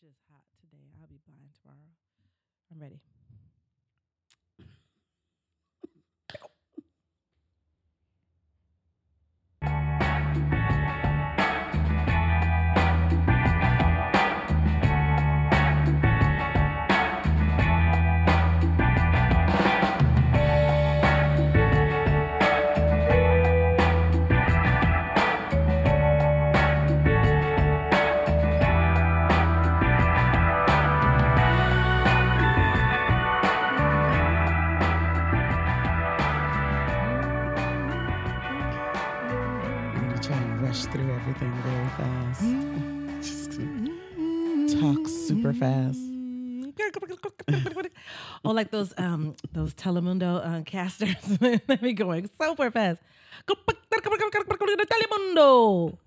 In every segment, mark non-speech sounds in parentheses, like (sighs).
just hot today. I'll be blind tomorrow. I'm ready. Like those um those Telemundo uh, casters. Let me going super fast. Telemundo.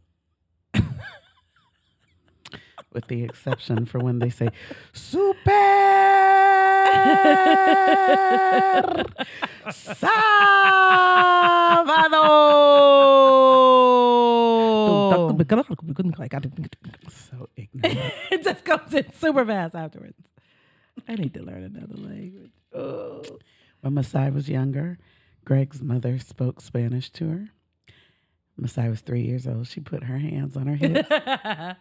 With the exception for when they say super Salvador. So ignorant. it just comes in super fast afterwards. I need to learn another language. Oh. When Masai was younger, Greg's mother spoke Spanish to her. Masai was three years old. She put her hands on her hips (laughs)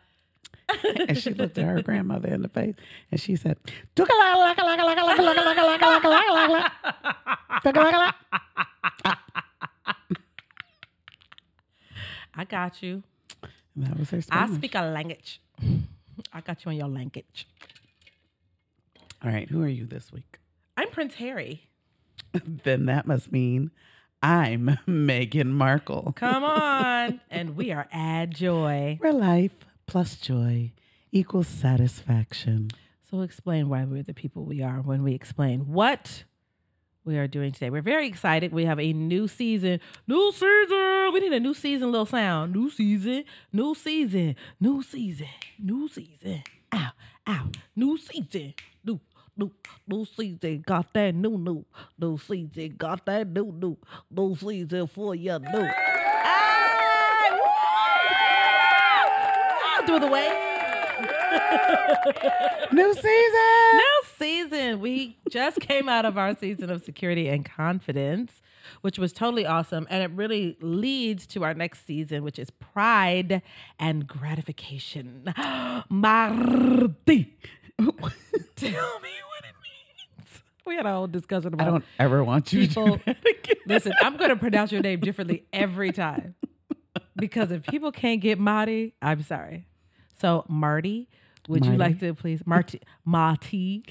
and she looked at her grandmother in the face and she said, I got you. And that was her I speak a language. I got you on your language. All right, who are you this week? I'm Prince Harry. (laughs) then that must mean I'm (laughs) Meghan Markle. Come on. (laughs) and we are Add Joy. Where life plus joy equals satisfaction. So explain why we're the people we are when we explain what we are doing today. We're very excited. We have a new season. New season. We need a new season little sound. New season. New season. New season. New season. Ow. Ow. New season. New New, season got that new new. New season got that new new. New season for you new. Hey! Woo! Through the way. (laughs) New season! New season. We just came out of our season of security and confidence, which was totally awesome. And it really leads to our next season, which is pride and gratification. (gasps) Marty. (laughs) Tell me what it means. We had a whole discussion about. It. I don't ever want you people. to do that again. Listen, I'm going to pronounce your name differently every time because if people can't get Marty, I'm sorry. So, Marty, would you like to please, Marty, Marty,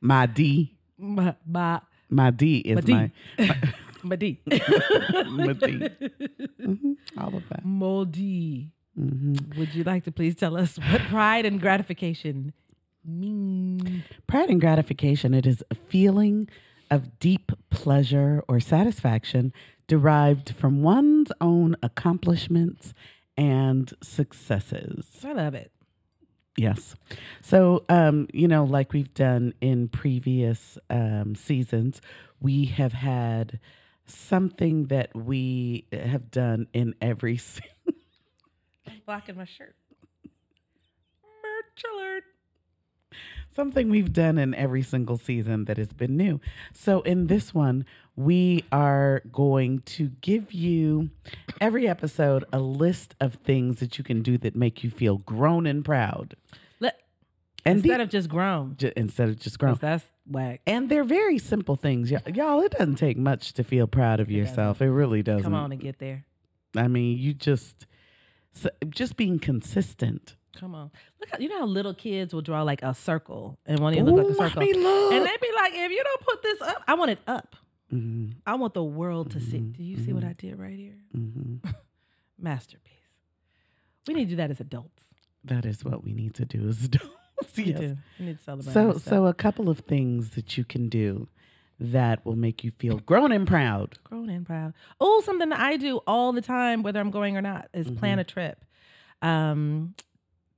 My D. Ma, My D is D. my, (laughs) Madi, my D. Mhm, All of that. Moldy. Mhm. Would you like to please tell us what pride and gratification mean? Pride and gratification, it is a feeling of deep pleasure or satisfaction derived from one's own accomplishments and successes. I love it. Yes. So, um, you know, like we've done in previous um, seasons, we have had something that we have done in every (laughs) I'm blocking my shirt. Merch alert. Something we've done in every single season that has been new. So in this one, we are going to give you every episode a list of things that you can do that make you feel grown and proud. Let, And instead the- of just grown. ju- instead of just grown. That's whack. And they're very simple things. Y- y'all, it doesn't take much to feel proud of yourself. It really doesn't. Come on and get there. I mean, you just so, just being consistent. Come on. Look, how, you know how little kids will draw like a circle and want to look like a circle. And they'd be like, if you don't put this up, I want it up. Mhm, I want the world to see. Mhm, Do you see what mhm. I did right here? mhm. (laughs) Masterpiece. We need to do that as adults. That is what we need to do as adults. We yes. We need to celebrate. So, ourselves. so a couple of things that you can do that will make you feel grown and proud. grown and proud. Oh, something that I do all the time, whether I'm going or not, is Mm-hmm. plan a trip. Um,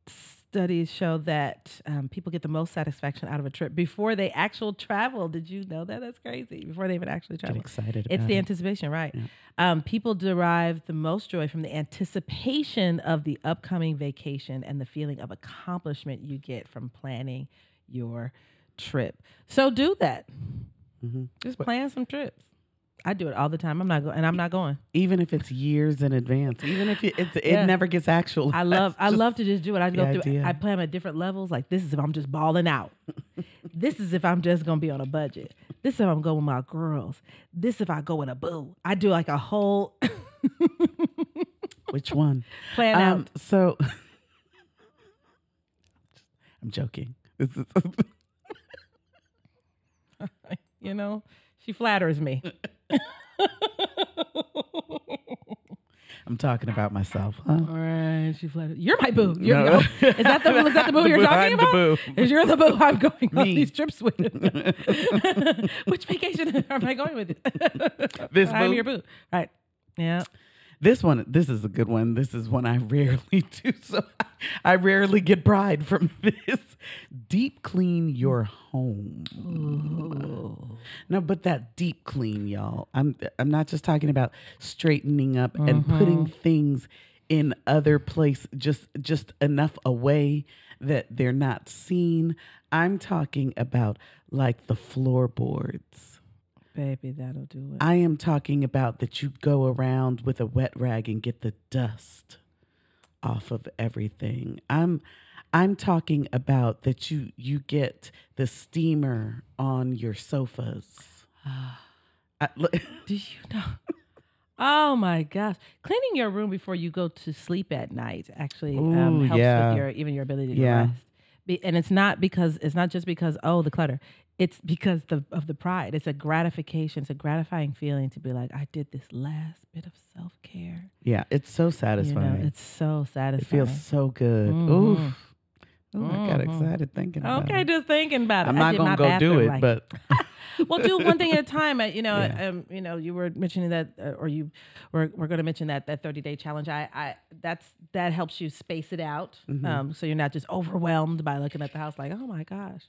studies show that um, people get the most satisfaction out of a trip before they actual travel. Did you know that? That's crazy. Before they even actually travel, Get excited. It's the it. anticipation, right? Um, people derive the most joy from the anticipation of the upcoming vacation and the feeling of accomplishment you get from planning your trip. So do that. Mhm. Just plan some trips. I do it all the time. I'm not going, and I'm not going. even if it's years in advance, even if it, it, it never gets actual. I love (laughs) I love to just do it. I go through idea. I plan them at different levels. Like this is if I'm just balling out. (laughs) this is if I'm just gonna be on a budget. This is if I'm going with my girls. This if I go with a boo. I do like a whole (laughs) Which one? plan Um, out. so I'm joking. This is You know, she flatters me. I'm talking about myself. Huh? All right, she. You're my boo. You're, No. Is that the is that the (laughs) boo The you're boo, talking I'm about? Is you're the boo I'm going on these trips with? (laughs) (laughs) Which vacation am I going with? This I'm boo? your boo. Right. Yeah. This one, this is a good one. This is one I rarely (laughs) do. So I rarely get pride from (laughs) this. Deep clean your home. No, but that deep clean, y'all. I'm I'm not just talking about straightening up and putting mm-hmm. things in other place just just enough away that they're not seen. I'm talking about like the floorboards. Baby, that'll do it. I am talking about that you go around with a wet rag and get the dust off of everything. I'm I'm talking about that you you get the steamer on your sofas. (sighs) I, look, (laughs) Do you know? Oh my gosh! Cleaning your room before you go to sleep at night actually um, Ooh, helps yeah. with your even your ability to Yeah. rest. Be, and it's not because it's not just because oh the clutter. It's because the of the pride. It's a gratification. It's a gratifying feeling to be like I did this last bit of self care. yeah, it's so You satisfying. know, it's so satisfying. it feels so good. Mhm. Oof. Ooh, I got Mhm. excited thinking about okay, it. Okay, just thinking about it. I'm not gonna go do it, like- but (laughs) well, do one thing at a time. You know, Yeah. um, you know, you were mentioning that, uh, or you were, we're going to mention that that thirty day challenge. I, I, that's that helps you space it out, Mm-hmm. um, so you're not just overwhelmed by looking at the house like, oh my gosh.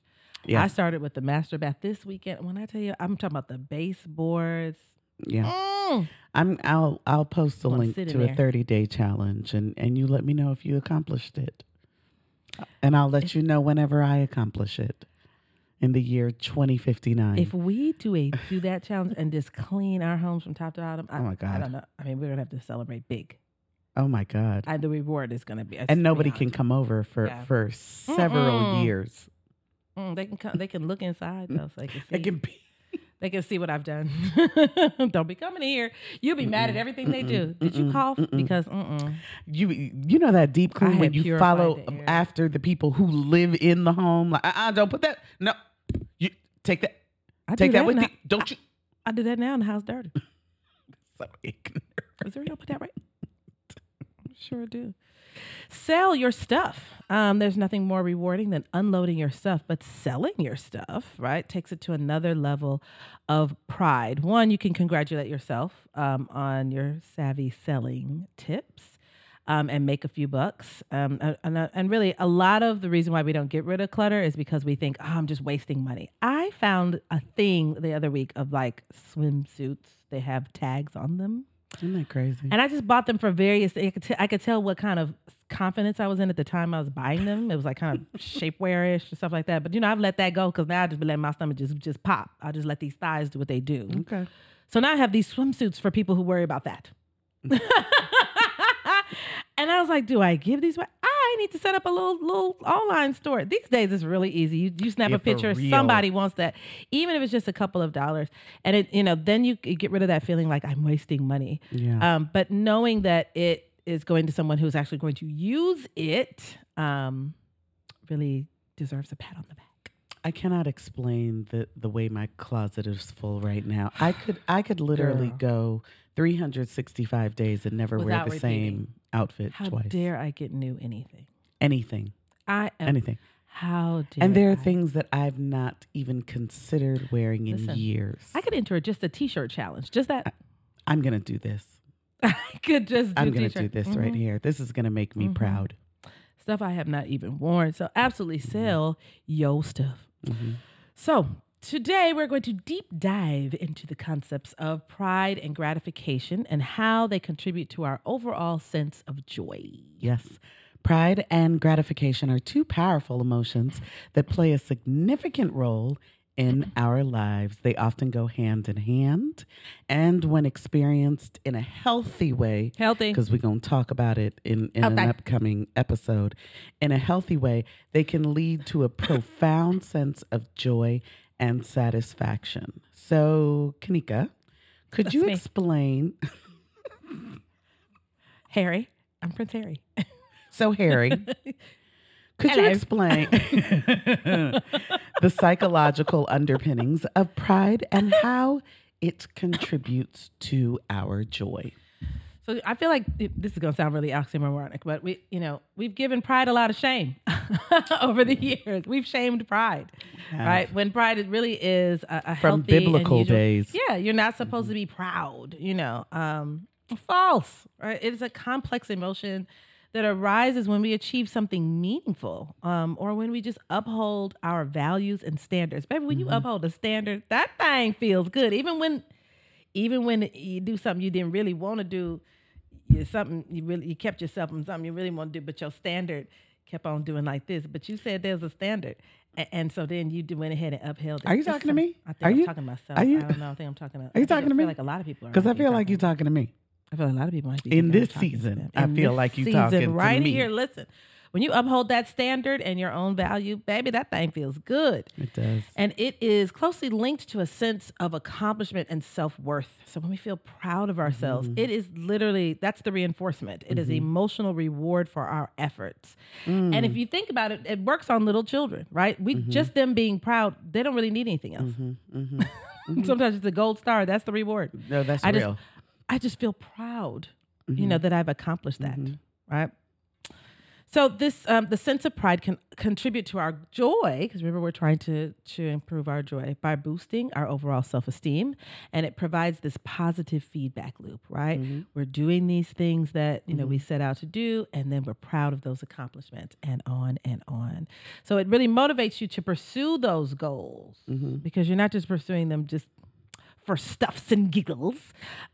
Yeah. I started with the master bath this weekend. When I tell you, I'm talking about the baseboards. yeah. Mm. I'm I'll I'll post a Wanna link to a there. 30 day challenge and and you let me know if you accomplished it. And I'll let you know whenever I accomplish it in the year 2059. If we do a do that challenge and just clean our homes from top to bottom, I, Oh my god. I don't know. I mean, we're gonna have to celebrate big. oh my god. I, the reward is gonna be, and nobody can come over for Yeah. for several Mm-mm. years. Mm, they can come. They can look inside though, so they can see. They can be They can see what I've done. (laughs) Don't be coming here. You'll be mad at everything they do. Did you mm-mm, cough? mm-mm. Because mm-mm. you you know that deep I clean when you follow the after the people who live in the home like uh-uh, don't put that no you take that I take do that with you don't you I do that now and the house dirty. (laughs) so ignorant. Is there put that right? (laughs) sure do. Sell your stuff. Um, there's nothing more rewarding than unloading your stuff, but selling your stuff, right, takes it to another level of pride. One, you can congratulate yourself um, on your savvy selling tips. Um, and make a few bucks. Um, and, uh, and really, a lot of the reason why we don't get rid of clutter is because we think, oh, I'm just wasting money. I found a thing the other week of like swimsuits. They have tags on them. Isn't that crazy? And I just bought them for various. I could, t- I could tell what kind of confidence I was in at the time I was buying them. It was like kind of (laughs) shapewearish and stuff like that. But you know, I've let that go because now I just be letting my stomach just just pop. I just let these thighs do what they do. okay. So now I have these swimsuits for people who worry about that. Mm. (laughs) and I was like, do I give these away? I need to set up a little little online store. These days it's really easy. You you snap Yeah, a picture, somebody wants that, even if it's just a couple of dollars, and it you know then you get rid of that feeling like I'm wasting money. Yeah. Um, but knowing that it is going to someone who's actually going to use it, um, really deserves a pat on the back. I cannot explain the the way my closet is full right now. I could I could literally Girl. go 365 days and never Without wear the same outfit twice. How twice. dare I get new anything? anything, I am. anything. How dare And there are I? things that I've not even considered wearing in Listen, years. I could enter just a t-shirt challenge. Just that. I'm gonna do this. (laughs) I could just do I'm gonna t-shirt. do this right Mhm. here. This is gonna make me Mhm. proud. Stuff I have not even worn. So absolutely sell yo stuff. Mm-hmm. So today we're going to deep dive into the concepts of pride and gratification and how they contribute to our overall sense of joy. Yes. Pride and gratification are two powerful emotions that play a significant role in our lives. They often go hand in hand. And when experienced in a healthy way, Healthy. because we're going to talk about it in, in an upcoming episode, in a healthy way, they can lead to a profound sense of joy and satisfaction. So, Kanika, could That's you me. explain? Harry. I'm Prince Harry. So, Harry, (laughs) could you explain the psychological underpinnings of pride and how it contributes to our joy? So I feel like this is going to sound really oxymoronic, but we, you know, we've given pride a lot of shame (laughs) over the years. We've shamed pride, right? When pride really is a, a From biblical usual- days. Yeah, you're not supposed to be proud. You know, um, false. Right? It is a complex emotion that arises when we achieve something meaningful, um, or when we just uphold our values and standards. Baby, when you uphold a standard, that thing feels good, even when even when you do something you didn't really want to do, you something you really you kept yourself from something you really want to do, but your standard kept on doing like this. But you said there's a standard, and, and so then you went ahead and upheld it. Are you talking to me? I think Are I'm you- talking to myself. are you- I don't know. I think I'm talking. To, Are you I talking to I me? feel like a lot of people are. Because I feel like you're talking to me. I feel like a lot of people might be In this season. I feel like you talking to right me. here. Listen, when you uphold that standard and your own value, baby, that thing feels good. It does. And it is closely linked to a sense of accomplishment and self worth. So when we feel proud of ourselves, Mm-hmm. it is literally that's the reinforcement. It is emotional reward for our efforts. Mm. And if you think about it, it works on little children, right? We Mm-hmm. just them being proud, they don't really need anything else. (laughs) Sometimes it's a gold star. That's the reward. No, that's I real. just I just feel proud, you know, mm-hmm. that I've accomplished that, mm-hmm. right? So this um, the sense of pride can contribute to our joy because remember we're trying to to improve our joy by boosting our overall self esteem, and it provides this positive feedback loop. Right, mm-hmm. we're doing these things that you know we set out to do, and then we're proud of those accomplishments, and on and on. So it really motivates you to pursue those goals because you're not just pursuing them just for stuffs and giggles.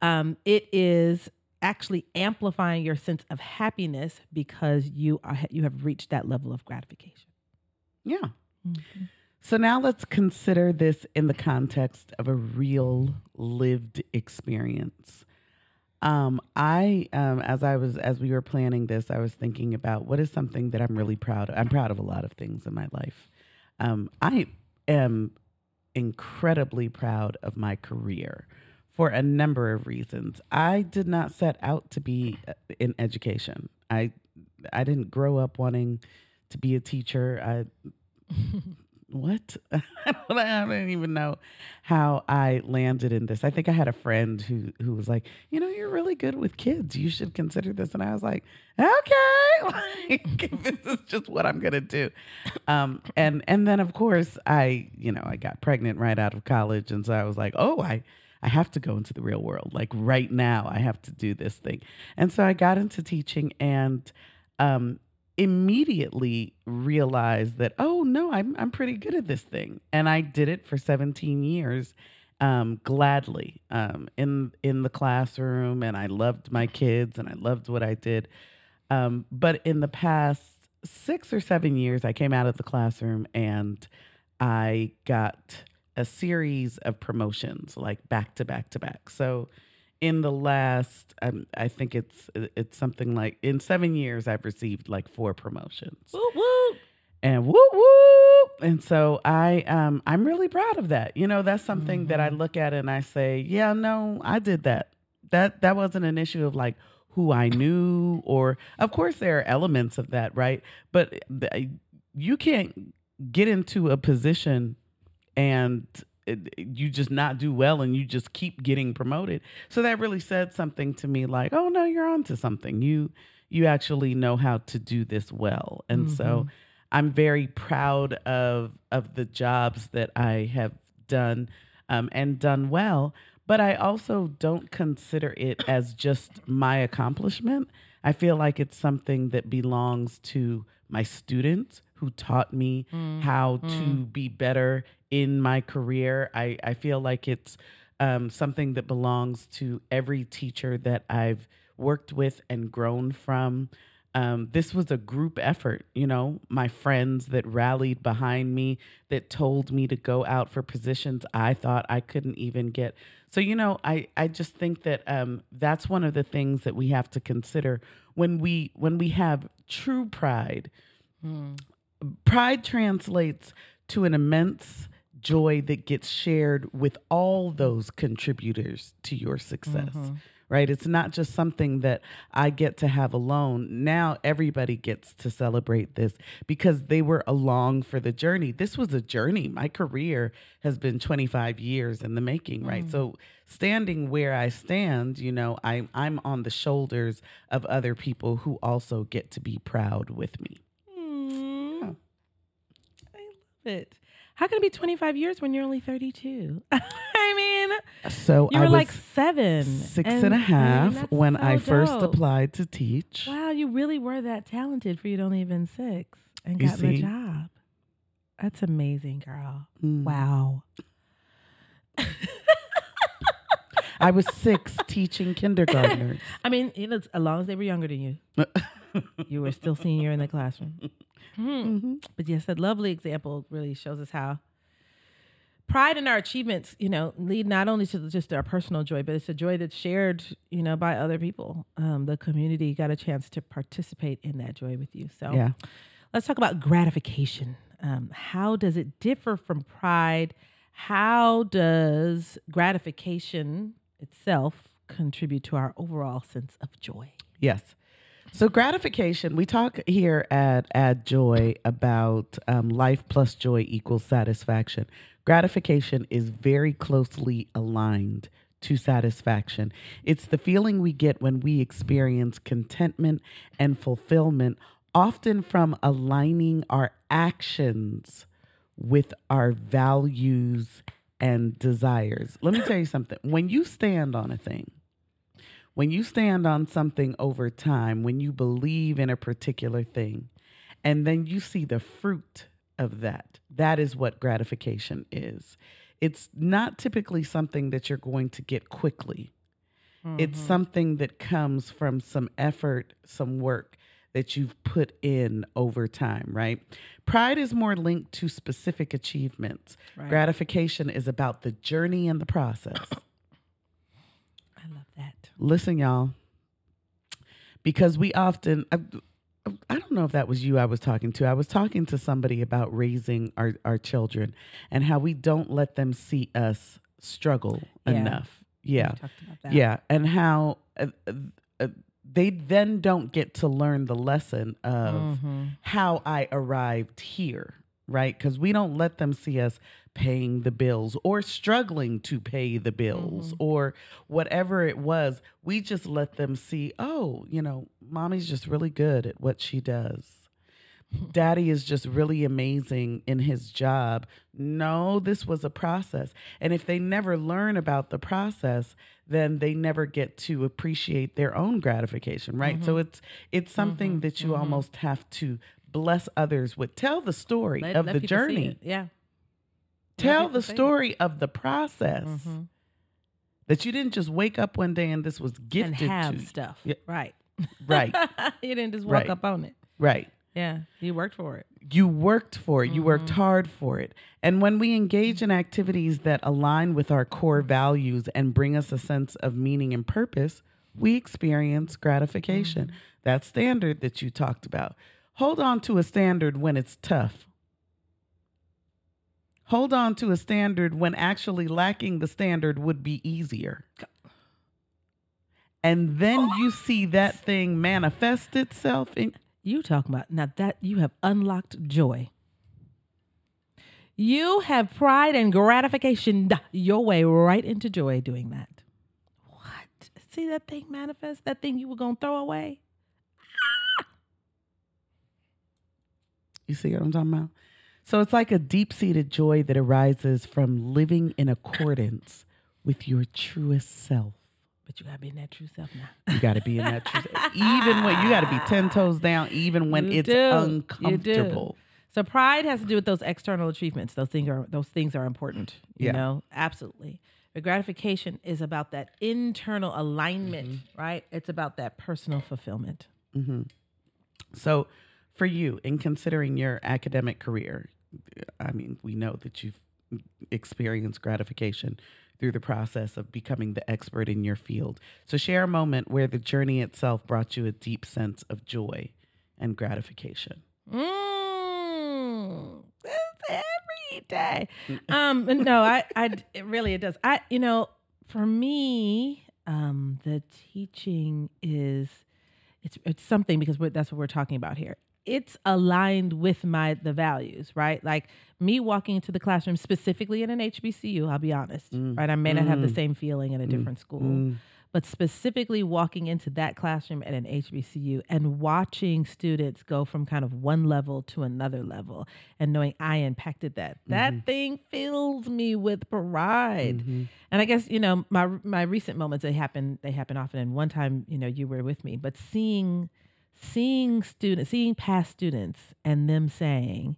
Um, it is actually amplifying your sense of happiness because you are you have reached that level of gratification. Yeah. So now let's consider this in the context of a real lived experience. Um, I, um, as I was, as we were planning this, I was thinking about what is something that I'm really proud of. I'm proud of a lot of things in my life. Um, I am incredibly proud of my career for a number of reasons. I did not set out to be uh, in education. I I didn't grow up wanting to be a teacher. I (laughs) what? (laughs) I don't even know how I landed in this. I think I had a friend who who was like, you know, you're really good with kids. You should consider this. And I was like, okay, (laughs) like, (laughs) this is just what I'm gonna do. Um, and and then of course I, you know, I got pregnant right out of college, and so I was like, oh, I. I have to go into the real world. Like right now, I have to do this thing. And so I got into teaching and um, immediately realized that, oh, no, I'm, I'm pretty good at this thing. And I did it for 17 years um, gladly um, in, in the classroom. And I loved my kids and I loved what I did. Um, but in the past six or seven years, I came out of the classroom and I got a series of promotions like back to back to back. So in the last, um, I think it's it's something like in seven years, I've received like four promotions, Woo woo. and whoop whoop. And so I um I'm really proud of that. You know, that's something that I look at and I say, yeah, no, I did that. That that wasn't an issue of like who I knew or of course there are elements of that, right? But th- you can't get into a position and you just not do well and you just keep getting promoted. So that really said something to me like, "Oh no, you're onto something. You you actually know how to do this well." And so mm-hmm. I'm very proud of of the jobs that I have done um, and done well. But I also don't consider it as just my accomplishment. I feel like it's something that belongs to my students who taught me mm, how to mm. be better in my career. I, I feel like it's um, something that belongs to every teacher that I've worked with and grown from. Um, this was a group effort, you know, my friends that rallied behind me, that told me to go out for positions I thought I couldn't even get. So, you know, I, I just think that um, that's one of the things that we have to consider when we when we have true pride. Pride translates to an immense joy that gets shared with all those contributors to your success. Right? It's not just something that I get to have alone. Now everybody gets to celebrate this because they were along for the journey. This was a journey. My career has been 25 years in the making, right? So standing where I stand, you know, I I'm on the shoulders of other people who also get to be proud with me. Mm. I love it. How can it be 25 years when you're only 32? (laughs) I mean, So you I were like seven. six and and a half when so I first dope. applied to teach. Wow, you really were that talented for you to only been six and You a see? job. That's amazing, girl. Mm. Wow. I was six teaching kindergartners. (laughs) I mean, you know, as long as they were younger than you, (laughs) you were still senior in the classroom. Mhm. Mhm. But yes, that lovely example really shows us how pride in our achievements, you know, lead not only to just our personal joy, but it's a joy that's shared, you know, by other people. Um, the community got a chance to participate in that joy with you. So Yeah. let's talk about gratification. Um, how does it differ from pride? How does gratification itself contribute to our overall sense of joy? Yes. So gratification, we talk here at Add Joy about um, life plus joy equals satisfaction. Gratification is very closely aligned to satisfaction. It's the feeling we get when we experience contentment and fulfillment, often from aligning our actions with our values and desires. Let me tell you something. When you stand on a thing, when you stand on something over time, when you believe in a particular thing, and then you see the fruit of that, that is what gratification is. It's not typically something that you're going to get quickly. It's mm-hmm. something that comes from some effort, some work that you've put in over time, right? Pride is more linked to specific achievements. Right. Gratification is about the journey and the process. That. Listen, y'all, because we often, I, I don't know if that was you I was talking to. I was talking to somebody about raising our, our children and how we don't let them see us struggle Yeah. enough. Yeah. Yeah. And how uh, uh, uh, they then don't get to learn the lesson of Mhm. how I arrived here, right? Because we don't let them see us paying the bills or struggling to pay the bills mm-hmm. or whatever it was. We just let them see, oh, you know, mommy's just really good at what she does. (laughs) Daddy is just really amazing in his job. No, this was a process. And if they never learn about the process, then they never get to appreciate their own gratification, right? So mm-hmm. it's it's something mm-hmm. that you almost have to bless others with. Tell the story Let- of let the journey. Yeah. Tell the see it. story of the process. Mhm. That you didn't just wake up one day and this was gifted And have you. stuff. Yeah. Right. (laughs) Right. (laughs) you didn't just walk Right. up on it. Right. Yeah. You worked for it. you worked for it you worked Mm-hmm. hard for it and when we engage in activities that align with our core values and bring us a sense of meaning and purpose we experience gratification Mm-hmm. that standard that you talked about hold on to a standard when it's tough hold on to a standard when actually lacking the standard would be easier and then you see that thing manifest itself in You talking about now that you have unlocked joy. You have pride and gratification your way right into joy doing that. What? See that thing manifest? That thing you were gonna throw away? You see what I'm talking about? So it's like a deep seated joy that arises from living in accordance with your truest self. But you gotta be in that true self now. You got to be in that truth. even when you got to be 10 toes down, even when You it's do. You do. uncomfortable. So pride has to do with those external achievements. Those things are those things are important. You Yeah. know, absolutely. But gratification is about that internal alignment, Mm-hmm. right? It's about that personal fulfillment. Mm-hmm. So, for you, in considering your academic career, I mean, we know that you've experienced gratification through the process of becoming the expert in your field. So, share a moment where the journey itself brought you a deep sense of joy and gratification. Mm, every day. (laughs) Um, no, I, I, it really, it does. I, you know, for me, um, the teaching is, it's, it's something because we're, that's what we're talking about here. It's aligned with my the values, right? Like me walking into the classroom specifically in an HBCU. I'll be honest, mm. right? I may not have the mm. same feeling in a mm. different school, but specifically walking into that classroom at an HBCU and watching students go from kind of one level to another level and knowing I impacted that, that mm-hmm. thing fills me with pride. Mm-hmm. And I guess, you know, my my recent moments they happen they happen often and one time, you know, you were with me, but seeing seeing students, seeing past students and them saying,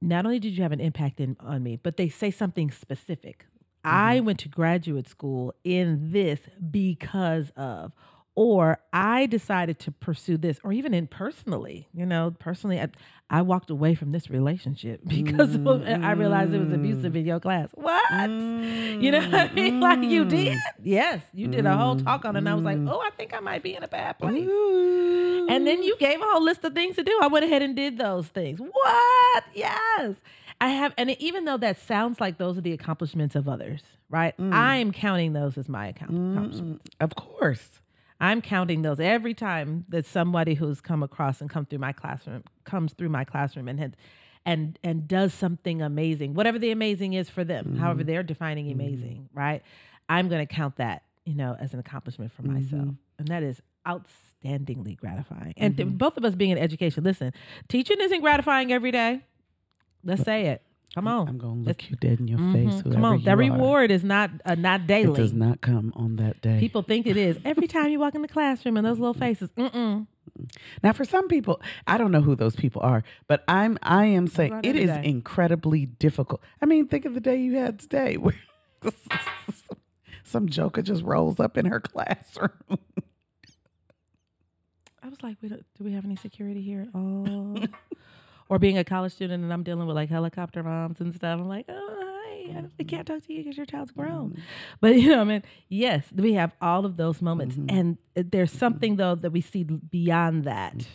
not only did you have an impact in, on me, but they say something specific. I mm-hmm. went to graduate school in this because of, or I decided to pursue this, or even in personally, you know, personally, I, I walked away from this relationship (laughs) because of, I realized it was abusive mm. in your class. What? You know what I mean? (laughs) Like you mm. did? Yes, you did a whole talk on it, and I was like, mm. oh, I think I might be in a bad place. And then you gave a whole list of things to do. I went ahead and did those things. What? Yes. I have, and even though that sounds like those are the accomplishments of others, right? I'm counting those as my account- accomplishments. Of course. I'm counting those every time that somebody who's come across and come through my classroom comes through my classroom and had, and and does something amazing, whatever the amazing is for them, however mm-hmm. they're defining mm-hmm. amazing, right? I'm going to count that, you know, as an accomplishment for mm-hmm. myself, and that is outstandingly gratifying. And th- both of us being in education, listen, teaching isn't gratifying every day. Let's say it. Come on, I'm going to look you dead in your face. Mhm. come on. That you are. reward is not uh, not daily. It does not come on that day. People think it is. Every time you walk in the classroom and those little faces, mm-mm. Now, for some people, I don't know who those people are, but I'm I am saying right it day. incredibly difficult. I mean, think of the day you had today, where (laughs) some joker just rolls up in her classroom. I was like, we don't, do we have any security here at all? (laughs) or being a college student and I'm dealing with like helicopter moms and stuff. I'm like, oh, hi, I mm-hmm. I can't talk to you because your child's grown. Mm-hmm. But you know, I mean, yes, we have all of those moments, mm-hmm. and uh, there's something though that we see beyond that,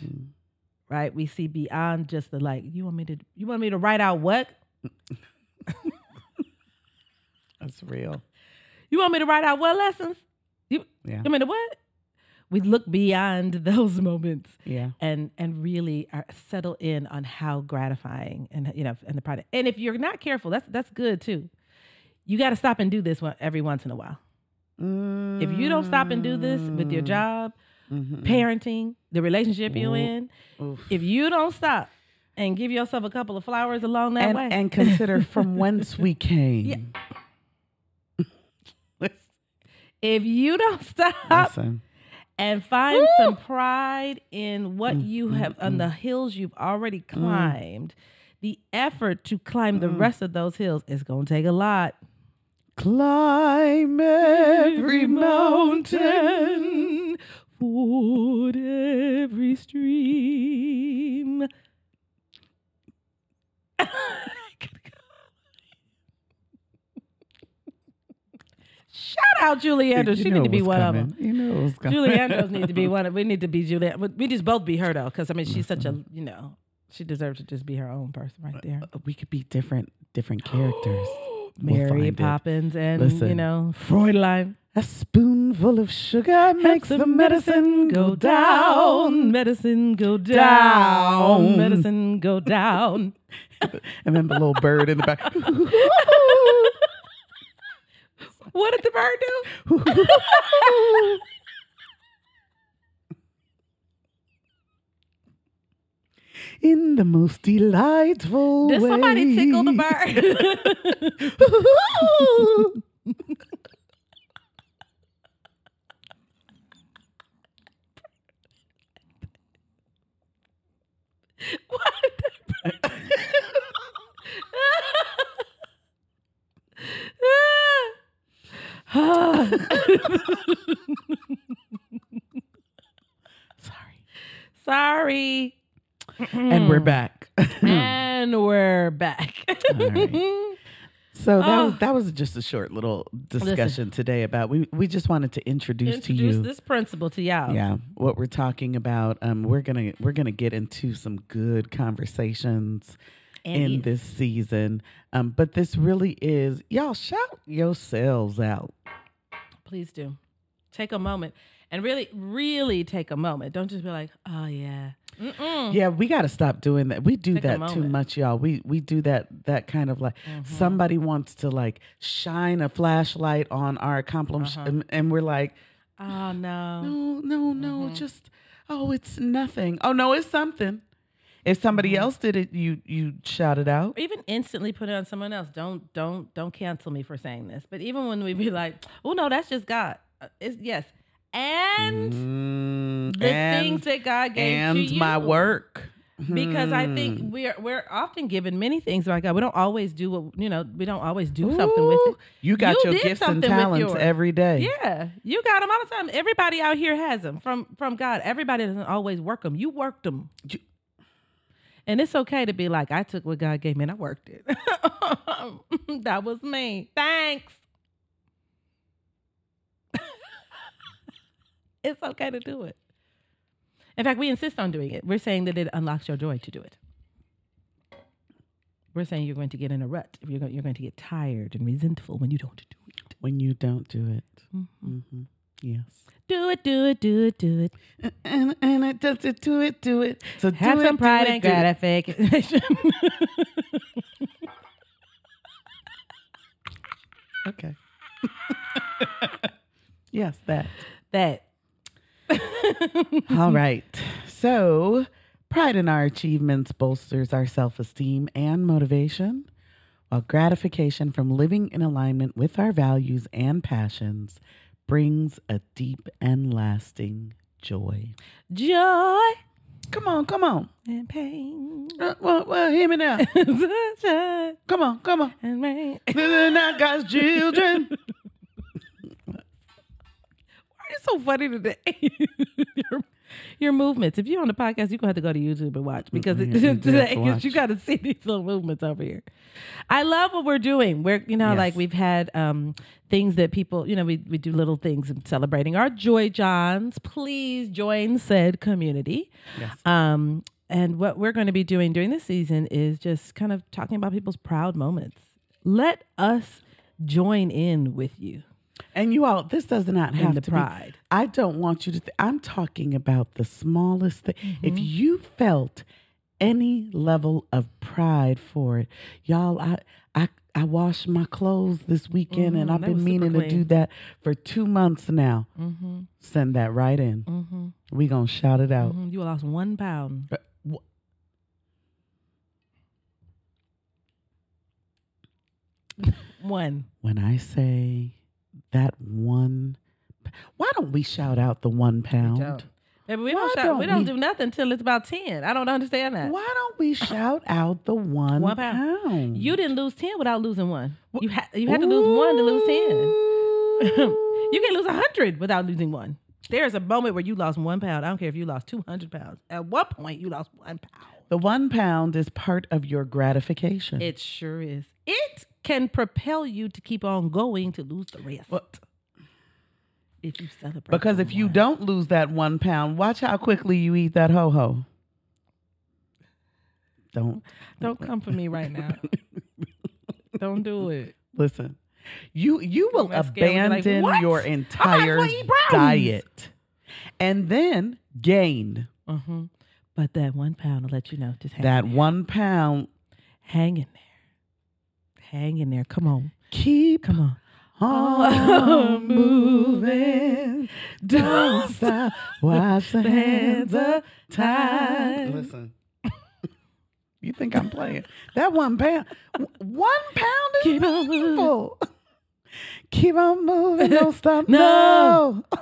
right? We see beyond just the like. You want me to? You want me to write out what? (laughs) That's real. (laughs) You want me to write out what lessons? You, Yeah. I mean, the what? We look beyond (laughs) those moments Yeah. and and really are, settle in on how gratifying and you know and the product. And if you're not careful, that's that's good too. You got to stop and do this one every once in a while. If you don't stop and do this with your mm. job, mm-hmm. parenting, the relationship you're in, if you don't stop and give yourself a couple of flowers along that And, way, and consider (laughs) from whence we came. (laughs) if you don't stop Listen. And find some pride in what Mm, you have on the hills you've already climbed, the effort to climb Mm. the rest of those hills is going to take a lot. Climb every mountain. ford every stream. Shout out Julie Andrews. You She need to be one coming. of them. You know it was coming. Julie Andrews need to be (laughs) one of. We need to be Julie. We just both be her though, because I mean she's such a mm-hmm. you know she deserves to just be her own person right there. Uh, uh, we could be different different (gasps) characters. We'll Mary it. Poppins and you Listen. know Fraulein. A spoonful of sugar makes the medicine go down. Medicine go down. Down. Medicine go down. (laughs) And then the little bird in the back. (laughs) what did the bird do? (laughs) in the most delightful Did way. somebody tickle the bird? (laughs) (laughs) (laughs) Sorry. Sorry. And we're back. (clears throat) and we're back. Right. So that Oh. was that was just a short little discussion today about we we just wanted to introduce, to Introduce you this principle to y'all. yeah what we're talking about um we're gonna we're gonna get into some good conversations And in is. this season um but this really is y'all shout yourselves out Please do. Take a moment and really, really take a moment. Don't just be like, oh, yeah. Mm-mm. yeah we got to stop doing that we do Take that too. Mm-hmm. much y'all we we do that that kind of like somebody wants to like shine a flashlight on our accomplishments Uh-huh. and, and we're like Oh, no. no, no, no, Mm-hmm. just oh, it's nothing. Oh no, it's something. If somebody Mm-hmm. else did it, you you shout it out. Or even instantly put it on someone else. Don't don't don't cancel me for saying this. But even when we be like, oh no, that's just God. Uh, It's yes, and Mm, the and things that God gave and to you. And my work. Because I Hmm. think we're we're often given many things by God. We don't always do what you know. We don't always do something with it. You got You your gifts and talents every day. Yeah, you got them all the time. Everybody out here has them from from God. Everybody doesn't always work them. You worked them, You- and it's okay to be like, I took what God gave me and I worked it. (laughs) that was me. Thanks. (laughs) it's okay to do it. In fact, we insist on doing it. We're saying that it unlocks your joy to do it. We're saying you're going to get in a rut. You're going, you're going to get tired and resentful when you don't do it. When you don't do it. Mm-hmm. hmm Yes. Do it, do it, do it, do it. And and it does it. Do it. Do it. So Have do some it, pride do and it, do it. gratification. (laughs) Okay. (laughs) yes, that. that. All (laughs) right. So, pride in our achievements bolsters our self esteem and motivation, while gratification from living in alignment with our values and passions brings a deep and lasting joy. Joy Come on, come on. and pain. Uh, well, well, hear me now. (laughs) Sunshine Come on, come on. and rain. (laughs) Then I got children. (laughs) Why are you so funny today? your, your movements. If you're on the podcast, you're going to have to go to YouTube and watch because Yeah, it, (laughs) you to today, watch. you got to see these little movements over here. I love what we're doing. We're, you know, Yes. like we've had um, things that people, you know, we, we do little things in celebrating our Joy Jawns. Please join said community. Yes. Um, and what we're going to be doing during this season is just kind of talking about people's proud moments. Let us join in with you And you all, this does not have the to pride. be. I don't want you to. Th- I'm talking about the smallest thing. If Mm-hmm. you felt any level of pride for it, y'all, I I I washed my clothes this weekend, and Mhm, I've that been meaning to do that for two months now. Mm-hmm. Send that right in. Mm-hmm. We gonna shout it out. You lost one pound. Uh, wh- (laughs) One. When I say that one, why don't we shout out the one pound? Don't. Baby, we Why don't, shout, don't we don't we- do nothing until it's about 10. I don't understand that. Why don't we shout out the one, One pound. pound? You didn't lose 10 without losing one. You, ha- you had to lose one to lose 10. (laughs) you can't lose 100 without losing one. There's a moment where you lost one pound. I don't care if you lost 200 pounds. At what point you lost one pound? The one pound is part of your gratification. It sure is. It can propel you to keep on going to lose the rest. if you celebrate. because if you one. don't lose that one pound, watch how quickly you eat that ho ho. Don't Don't come for me right now. (laughs) don't do it. listen. You you will That's scary. We'll be like, abandon your I might as entire well eat brownies." diet, and then gain hmm But that one pound will let you know. Just hang, that one pound. hang in there. Hang in there. Come on. Keep Come on. on (laughs) moving. Don't stop. Watch the hands of time. Listen. (laughs) You think I'm playing? That one pound, w- one pound is Keep on moving. Keep on moving, (laughs) don't stop. No. no.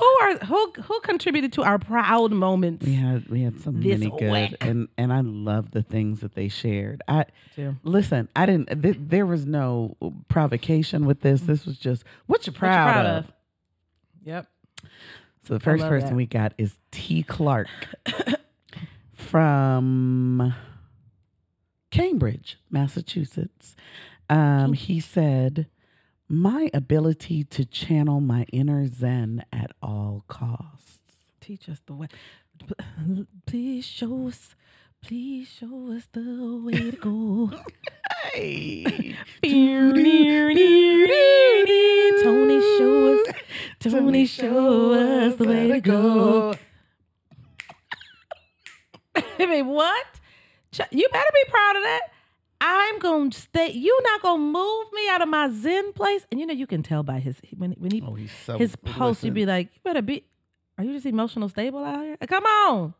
Who are who who contributed to our proud moments? We had we had so This many good, whack. and and I love the things that they shared. I Too. listen. I didn't. Th- there was no provocation with this. This was just what you're What you proud, of. Yep. So the first person that. we got is T. Clark (coughs) from Cambridge, Massachusetts. Um, he said, "My ability to channel my inner Zen at all costs." Teach us the way. Please show us. Please show us the way to go. Hey, (laughs) Tony, show us. Tony, show us the way to go. I mean, (laughs) what? You better be proud of that. I'm gonna stay. You not gonna move me out of my Zen place. And you know, you can tell by his when when he Oh, he's so his post, you'd be like, you better be. Are you just emotional stable out here? Come on.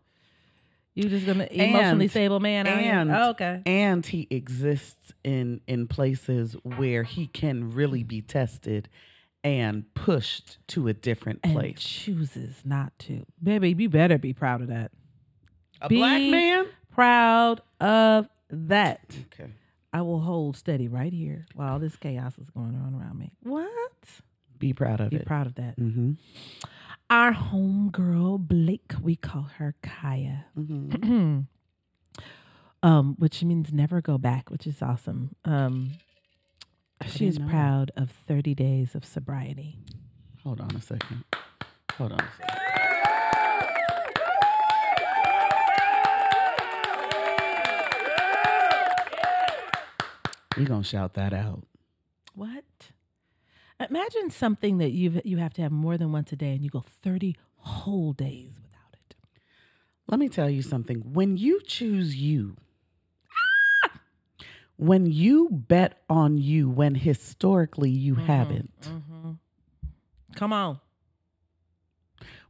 You just gonna emotionally And- stable man out and here? Oh, okay. and he exists in in places where he can really be tested and pushed to a different And place. chooses not to. Baby, you better be proud of that. A be- black man. Proud of that. Okay. I will hold steady right here while this chaos is going on around me. What? Be proud of Be it. Be proud of that. Mm-hmm. Our homegirl, Blake, we call her Kaya. Mm-hmm. (clears throat) um, which means never go back, which is awesome. Um, she is didn't know that. proud of 30 days of sobriety. Hold on a second. Hold on a second. We're gonna shout that out. What? Imagine something that you you have to have more than once a day, and you go 30 whole days without it. Let me tell you something. When you choose you, when you bet on you, when historically you mm-hmm, haven't, mm-hmm. Come on.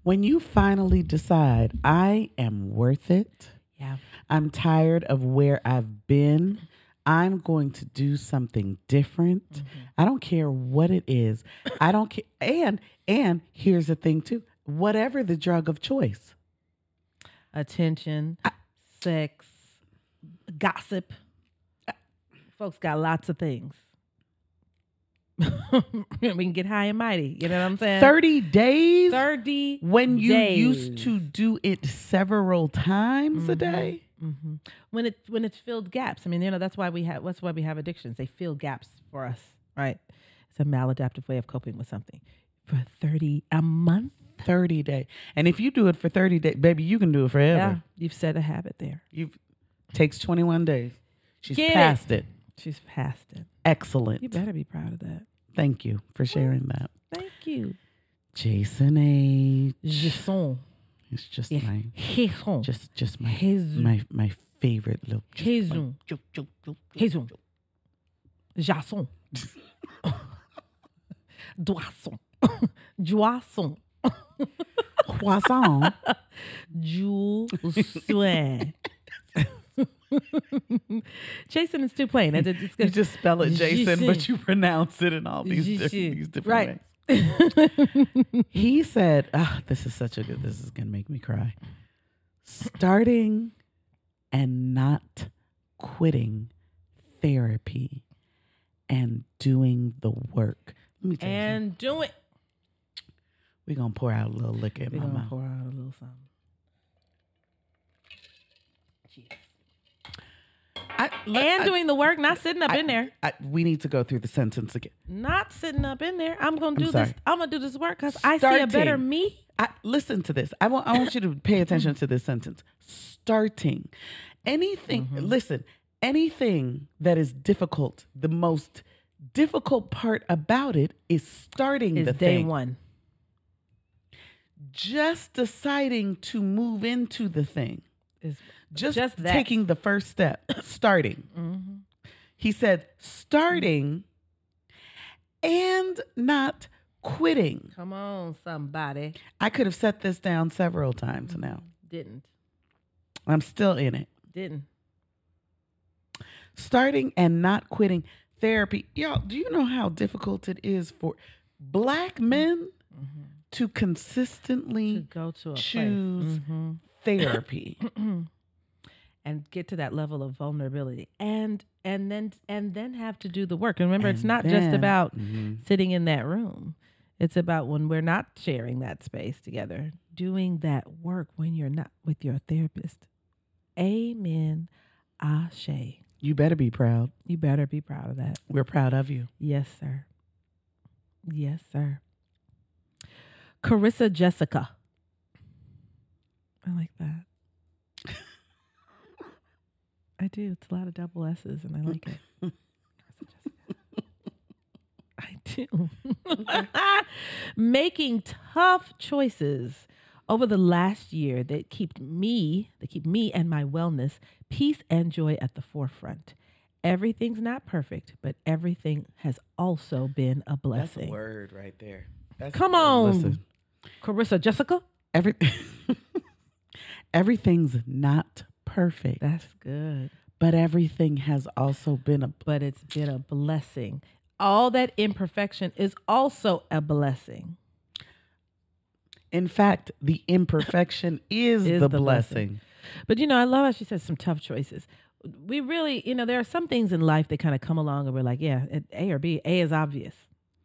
when you finally decide, I am worth it, Yeah. I'm tired of where I've been. I'm going to do something different. Mm-hmm. I don't care what it is. I don't care. And and here's the thing too. Whatever the drug of choice. Attention, sex, gossip. Folks got lots of things. (laughs) we can get high and mighty. You know what I'm saying? 30 days 30 when you days. used to do it several times a day. Mm-hmm. Hmm When it when it's filled gaps. I mean, you know, that's why we have that's why we have addictions. They fill gaps for us, right? It's a maladaptive way of coping with something. For 30 a month. 30 day. And if you do it for 30 days, baby, you can do it forever. Yeah. You've set a habit there. You've takes 21 days. She's Get past it. She's past it. Excellent. You better be proud of that. Thank you for sharing that. Thank you. Jason H. Jason. It's just Yeah. my Jason. just just my Jesus. my my favorite little Jason. (laughs) Jason. Jason. Doisson. (laughs) Joisson. croissant. (laughs) Joussoin. Jason is too plain. It's, it's You just spell it Jason, but you pronounce it in all these different, Jason. these different Right. ways. (laughs) He said, ah, "This is such a good. This is gonna make me cry." Starting and not quitting therapy and doing the work. Let me tell you, and do it. we're gonna pour out a little liquor in We're my mouth. pour out a little something. I, And I- doing the work, not sitting up I- in there. I- we need to go through the sentence again. Not sitting up in there. I'm gonna do this. I'm gonna do this work because I see a better me. I, listen to this. I want I want you to pay attention to this sentence. Starting anything. Mm-hmm. Listen, anything that is difficult. The most difficult part about it is starting Is the day thing. one. Just deciding to move into the thing. Is Just, Just taking the first step. (clears throat) Starting. mm-hmm. He said, starting and not quitting. come on, somebody. I could have set this down several times now. Didn't. I'm still in it. Didn't. starting and not quitting therapy. Y'all, do you know how difficult it is for black men to to consistently go to a choose Mhm. therapy. (clears throat) and get to that level of vulnerability and and then and then have to do the work. And remember it's And not just then- about Mhm. sitting in that room. It's about when we're not sharing that space together doing that work when you're not with your therapist. Amen. Ashe. You better be proud. you better be proud of that. We're proud of you. yes sir. Yes sir. Carissa jessica. I like that I do. It's a lot of double S's, and I like it. (laughs) I do. (laughs) Making tough choices over the last year that keep me, that keep me and my wellness, peace and joy at the forefront. Everything's not perfect, but everything has also been a blessing. word right there. That's Come on. Listen, Carissa Jessica, every (laughs) everything's not perfect, that's good. but everything has also been a But it's been a blessing. All that imperfection is also a blessing. In fact, the imperfection (laughs) is, Is the, the blessing. blessing. But you know, I love how she says some tough choices. We really, you know, there are some things in life that kind of come along and we're like, yeah, A or B. A is obvious,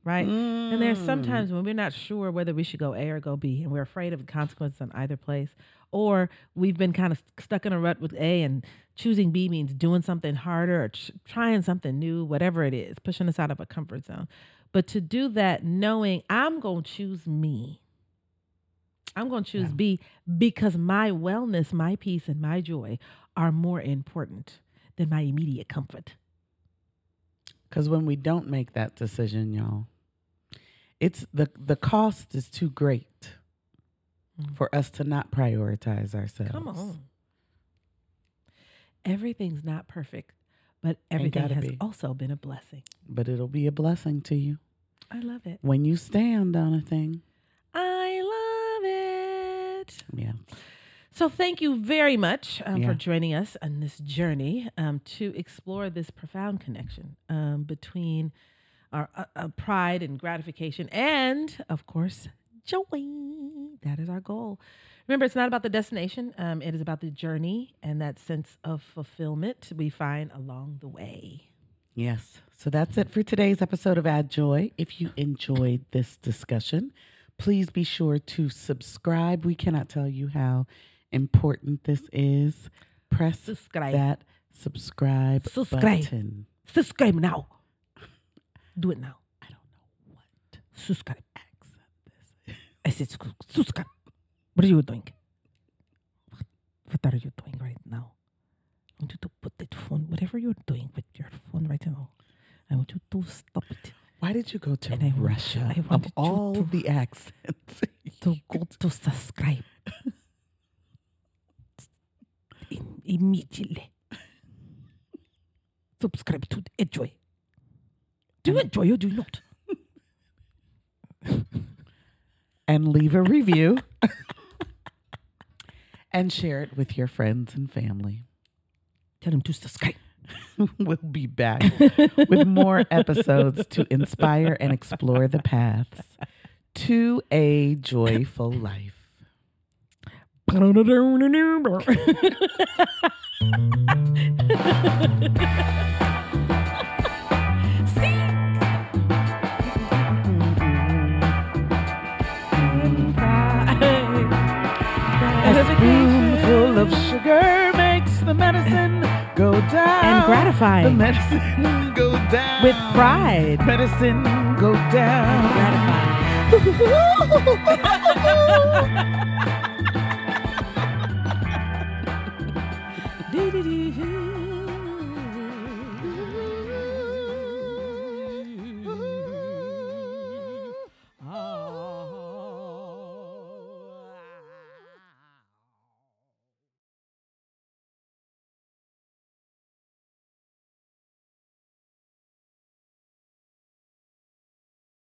right? And there's Mm. sometimes when we're not sure whether we should go A or go B, and we're afraid of the consequences on either place, or we've been kind of stuck in a rut with A, and choosing B means doing something harder or tr- trying something new, whatever it is, pushing us out of a comfort zone. But to do that, knowing I'm going to choose me, I'm going to choose Yeah. B because my wellness, my peace, and my joy are more important than my immediate comfort. Because when we don't make that decision, y'all, it's the the cost is too great Mm. for us to not prioritize ourselves. Come on. Everything's not perfect, but everything has be. also been a blessing. But it'll be a blessing to you I love it. when you stand on a thing. I love it. Yeah. So, thank you very much um, Yeah. for joining us on this journey um, to explore this profound connection um, between our uh, uh, pride and gratification, and of course, joy. That is our goal. Remember, it's not about the destination, um, it is about the journey and that sense of fulfillment we find along the way. Yes. So that's it for today's episode of Add Joy. If you enjoyed this discussion, please be sure to subscribe. We cannot tell you how important this is. Press Subscribe. that subscribe, Subscribe. button. Subscribe now. Do it now. I don't know what Subscribe. accent this is. I said, "Sc- subscribe. What are you doing? What, what are you doing right now? I want you to put that phone, whatever you're doing with your phone right now, I want you to stop it. Why did you go to And I want- Russia I of wanted you all to- the (laughs) accents? To go to subscribe. (laughs) Im- immediately. Subscribe to Enjoy. Do enjoy or do not? (laughs) and leave a review (laughs) and share it with your friends and family. Tell them to subscribe. (laughs) we'll be back with more episodes to inspire and explore the paths to a joyful life. Spoonful of sugar makes the medicine go down. And gratifying. The medicine go down. With pride. Medicine go down. Gratifying. (laughs)